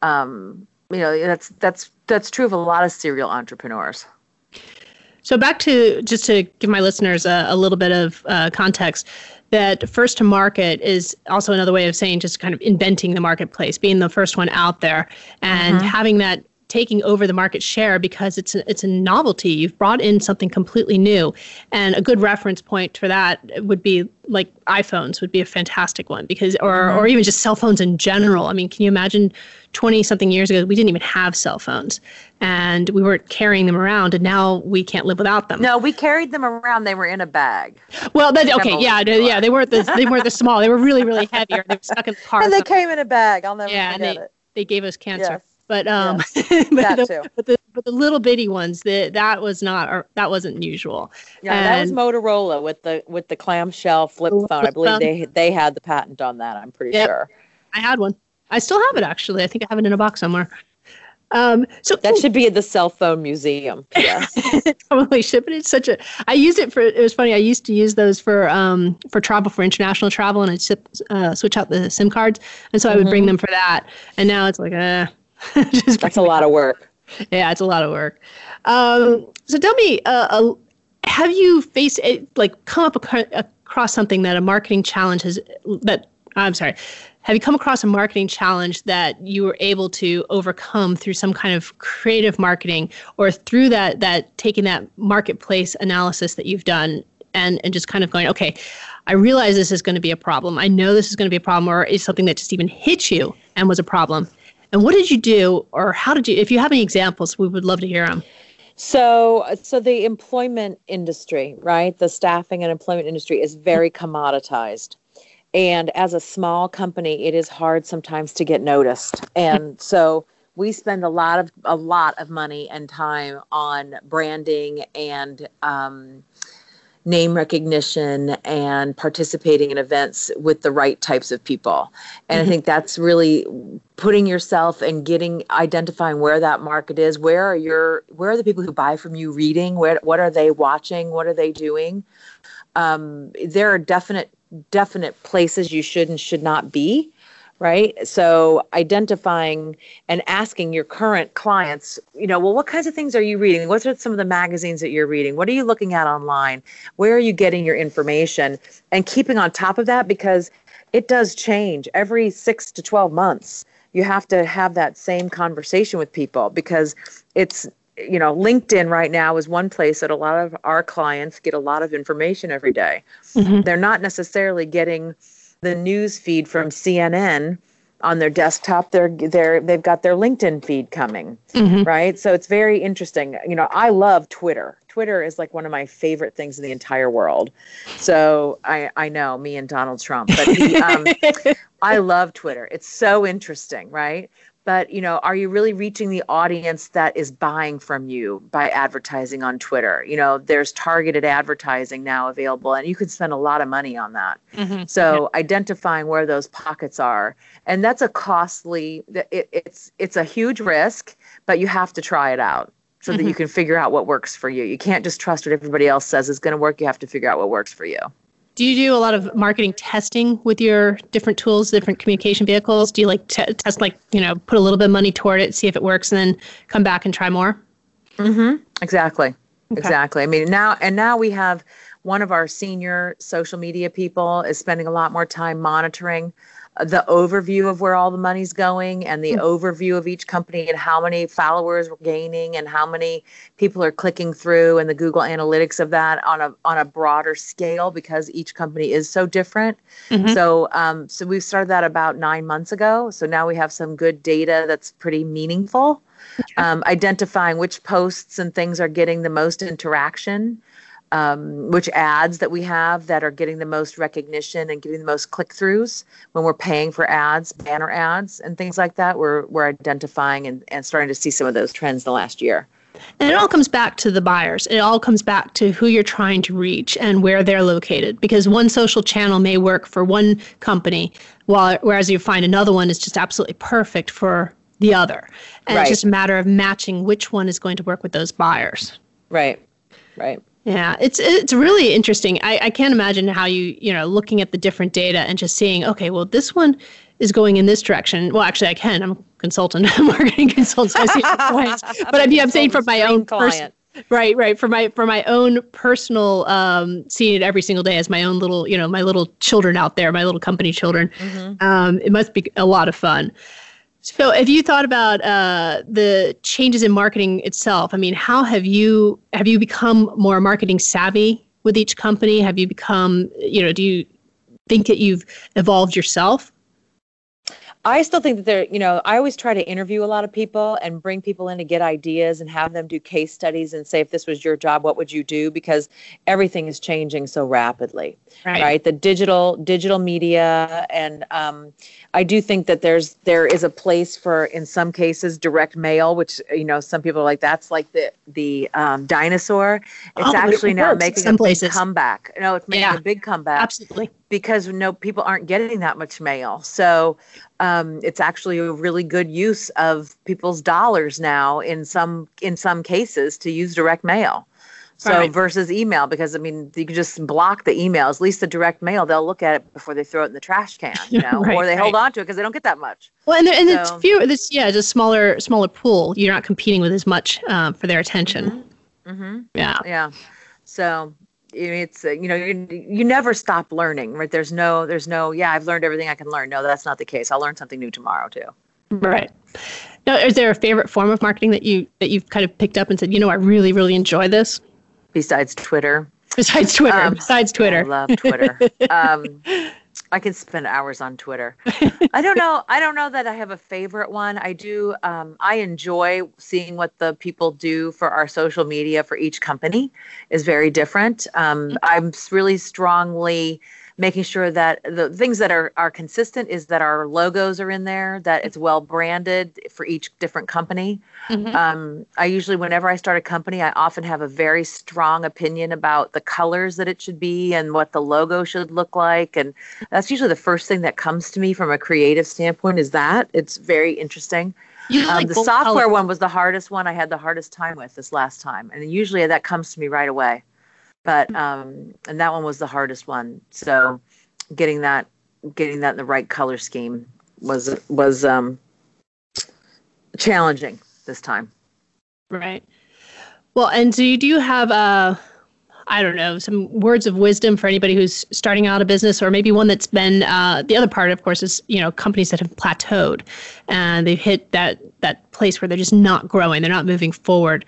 um, you know, that's that's that's true of a lot of serial entrepreneurs. So back to just to give my listeners a, a little bit of uh, context, that first to market is also another way of saying just kind of inventing the marketplace, being the first one out there, and mm-hmm. having that taking over the market share because it's a, it's a novelty. You've brought in something completely new, and a good reference point for that would be like iPhones would be a fantastic one because, or mm-hmm. or even just cell phones in general. I mean, can you imagine? 20 something years ago, we didn't even have cell phones and we weren't carrying them around. And now we can't live without them. No, we carried them around. They were in a bag. Well, that, okay. Yeah. Yeah. They weren't the, they weren't the small. They were really, really heavy or they were stuck in the [LAUGHS] car. And they came in a bag. I'll never yeah, forget they, it. They gave us cancer. Yes. But um, yes, [LAUGHS] but, the, too. but the but the little bitty ones that that was not or that wasn't usual. Yeah, and, that was Motorola with the with the clamshell flip phone. I believe they they had the patent on that. I'm pretty yep. sure. I had one. I still have it actually. I think I have it in a box somewhere. Um, so that should be at the cell phone museum. Yeah, [LAUGHS] [LAUGHS] probably should. But it's such a. I use it for. It was funny. I used to use those for um for travel for international travel, and I'd sip, uh, switch out the SIM cards, and so I would bring mm-hmm. them for that. And now it's like, uh, [LAUGHS] that's a lot of work. Yeah, it's a lot of work. Um, so tell me, uh, uh, have you faced like come up ac- across something that a marketing challenge has that I'm sorry have you come across a marketing challenge that you were able to overcome through some kind of creative marketing or through that that taking that marketplace analysis that you've done and and just kind of going okay i realize this is going to be a problem i know this is going to be a problem or is something that just even hit you and was a problem and what did you do or how did you if you have any examples we would love to hear them so, so the employment industry, right? The staffing and employment industry is very commoditized and as a small company it is hard sometimes to get noticed and so we spend a lot of a lot of money and time on branding and um, name recognition and participating in events with the right types of people. And mm-hmm. i think that's really putting yourself and getting identifying where that market is. Where are your where are the people who buy from you reading? Where what are they watching? What are they doing? Um, there are definite definite places you should and should not be right? So identifying and asking your current clients you know well what kinds of things are you reading? What are some of the magazines that you're reading? What are you looking at online? Where are you getting your information? And keeping on top of that because it does change every 6 to 12 months. You have to have that same conversation with people because it's you know, LinkedIn right now is one place that a lot of our clients get a lot of information every day. Mm-hmm. They're not necessarily getting the news feed from CNN on their desktop. They're they're they've got their LinkedIn feed coming, mm-hmm. right? So it's very interesting. You know, I love Twitter. Twitter is like one of my favorite things in the entire world. So I I know me and Donald Trump, but he, um, [LAUGHS] I love Twitter. It's so interesting, right? But you know are you really reaching the audience that is buying from you by advertising on twitter you know there's targeted advertising now available and you can spend a lot of money on that mm-hmm. so yeah. identifying where those pockets are and that's a costly it, it's it's a huge risk but you have to try it out so mm-hmm. that you mm-hmm. can figure out what works for you you can't just trust what everybody else says is going to work you have to figure out what works for you do you do a lot of marketing testing with your different tools, different communication vehicles? Do you like t- test, like you know, put a little bit of money toward it, see if it works, and then come back and try more? Mm-hmm. Exactly. Okay. Exactly. I mean, now and now we have one of our senior social media people is spending a lot more time monitoring the overview of where all the money's going and the mm-hmm. overview of each company and how many followers we're gaining and how many people are clicking through and the Google analytics of that on a on a broader scale because each company is so different. Mm-hmm. So um, so we've started that about nine months ago. So now we have some good data that's pretty meaningful. Um, identifying which posts and things are getting the most interaction um, which ads that we have that are getting the most recognition and getting the most click throughs when we're paying for ads, banner ads, and things like that. We're, we're identifying and, and starting to see some of those trends in the last year. And it all comes back to the buyers. It all comes back to who you're trying to reach and where they're located. Because one social channel may work for one company, while whereas you find another one is just absolutely perfect for the other. And right. it's just a matter of matching which one is going to work with those buyers. Right. Right. Yeah, it's it's really interesting. I, I can't imagine how you you know looking at the different data and just seeing okay, well this one is going in this direction. Well, actually, I can. I'm a consultant, [LAUGHS] marketing consultant. So I see clients, [LAUGHS] but I mean, I'm saying from my own client. right, right. For my for my own personal, um, seeing it every single day as my own little, you know, my little children out there, my little company children. Mm-hmm. Um, it must be a lot of fun. So, have you thought about uh, the changes in marketing itself? I mean, how have you have you become more marketing savvy with each company? Have you become, you know, do you think that you've evolved yourself? I still think that there, you know, I always try to interview a lot of people and bring people in to get ideas and have them do case studies and say, if this was your job, what would you do? Because everything is changing so rapidly, right? right? The digital digital media, and um, I do think that there's there is a place for, in some cases, direct mail, which you know some people are like that's like the the um, dinosaur. It's oh, actually it now making some a places. big comeback. No, it's making yeah, a big comeback. Absolutely because no people aren't getting that much mail. So um, it's actually a really good use of people's dollars now in some in some cases to use direct mail. So right. versus email, because I mean you can just block the emails. At least the direct mail, they'll look at it before they throw it in the trash can, [LAUGHS] you know, right, or they right. hold on to it because they don't get that much. Well, and, and so, it's fewer. This yeah, just smaller smaller pool. You're not competing with as much um, for their attention. Mm-hmm. Mm-hmm. Yeah, yeah. So it's you know you, you never stop learning right there's no there's no yeah i've learned everything i can learn no that's not the case i'll learn something new tomorrow too right now is there a favorite form of marketing that you that you've kind of picked up and said you know i really really enjoy this besides twitter besides twitter um, besides twitter i love twitter [LAUGHS] um, I can spend hours on Twitter. I don't know. I don't know that I have a favorite one. I do. Um, I enjoy seeing what the people do for our social media for each company is very different. Um, mm-hmm. I'm really strongly making sure that the things that are, are consistent is that our logos are in there, that it's well branded for each different company. Mm-hmm. Um, I usually, whenever I start a company, I often have a very strong opinion about the colors that it should be and what the logo should look like. And that's usually the first thing that comes to me from a creative standpoint is that. It's very interesting. Um, like the software color. one was the hardest one I had the hardest time with this last time. And usually that comes to me right away but um, and that one was the hardest one. So getting that getting that in the right color scheme was was um, challenging this time. Right. Well, and so you, do you have uh, I don't know some words of wisdom for anybody who's starting out a business, or maybe one that's been uh, the other part, of course, is you know companies that have plateaued and they've hit that that place where they're just not growing, they're not moving forward.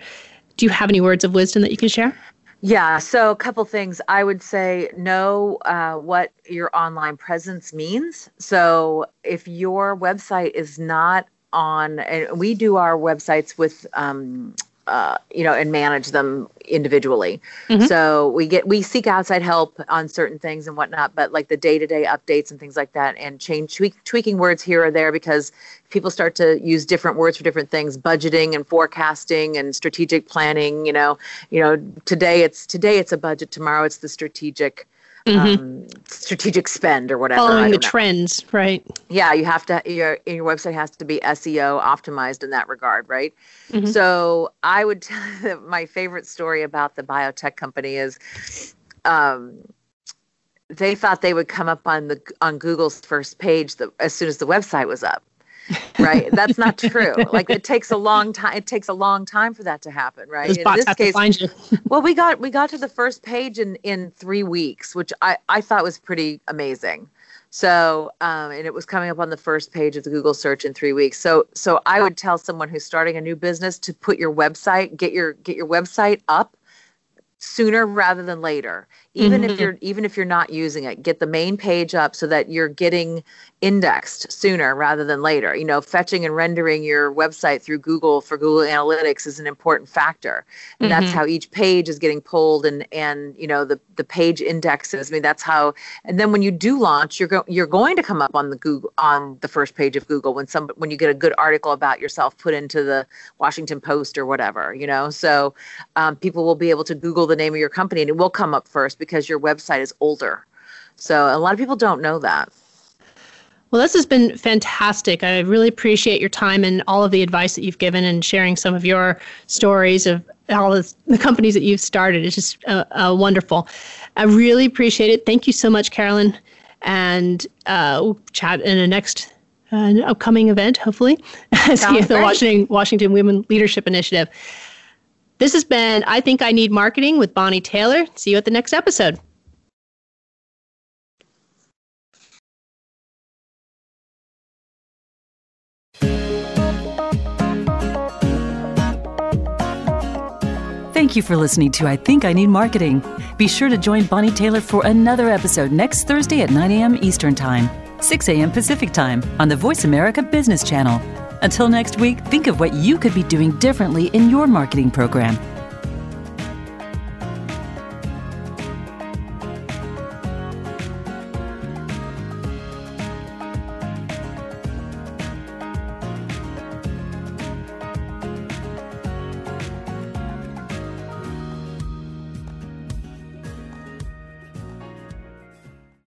Do you have any words of wisdom that you can share? Yeah, so a couple things. I would say know uh, what your online presence means. So if your website is not on, and we do our websites with um, uh, you know, and manage them individually. Mm-hmm. So we get we seek outside help on certain things and whatnot, but like the day to day updates and things like that, and change tweak, tweaking words here or there because people start to use different words for different things, budgeting and forecasting and strategic planning. You know, you know, today it's today it's a budget, tomorrow it's the strategic mm-hmm. um, strategic spend or whatever. Following the know. trends, right? Yeah, you have to your your website has to be SEO optimized in that regard, right? Mm-hmm. So I would [LAUGHS] tell my favorite story about the biotech company is. Um, they thought they would come up on the on Google's first page the, as soon as the website was up right. [LAUGHS] That's not true. Like it takes a long time it takes a long time for that to happen right? Those in this case [LAUGHS] well we got we got to the first page in in three weeks which i i thought was pretty amazing. So um, and it was coming up on the first page of the google search in three weeks. So so i would tell someone who's starting a new business to put your website get your get your website up sooner rather than later even mm-hmm. if you're even if you're not using it get the main page up so that you're getting indexed sooner rather than later you know fetching and rendering your website through google for google analytics is an important factor and mm-hmm. that's how each page is getting pulled and and you know the the page indexes i mean that's how and then when you do launch you're go, you're going to come up on the google on the first page of google when some when you get a good article about yourself put into the washington post or whatever you know so um, people will be able to google the name of your company and it will come up first because your website is older. So a lot of people don't know that. Well, this has been fantastic. I really appreciate your time and all of the advice that you've given and sharing some of your stories of all the companies that you've started. It's just uh, uh, wonderful. I really appreciate it. Thank you so much, Carolyn. And uh, we'll chat in a next uh, upcoming event, hopefully, [LAUGHS] the Washington, Washington Women Leadership Initiative. This has been I Think I Need Marketing with Bonnie Taylor. See you at the next episode. Thank you for listening to I Think I Need Marketing. Be sure to join Bonnie Taylor for another episode next Thursday at 9 a.m. Eastern Time, 6 a.m. Pacific Time on the Voice America Business Channel. Until next week, think of what you could be doing differently in your marketing program.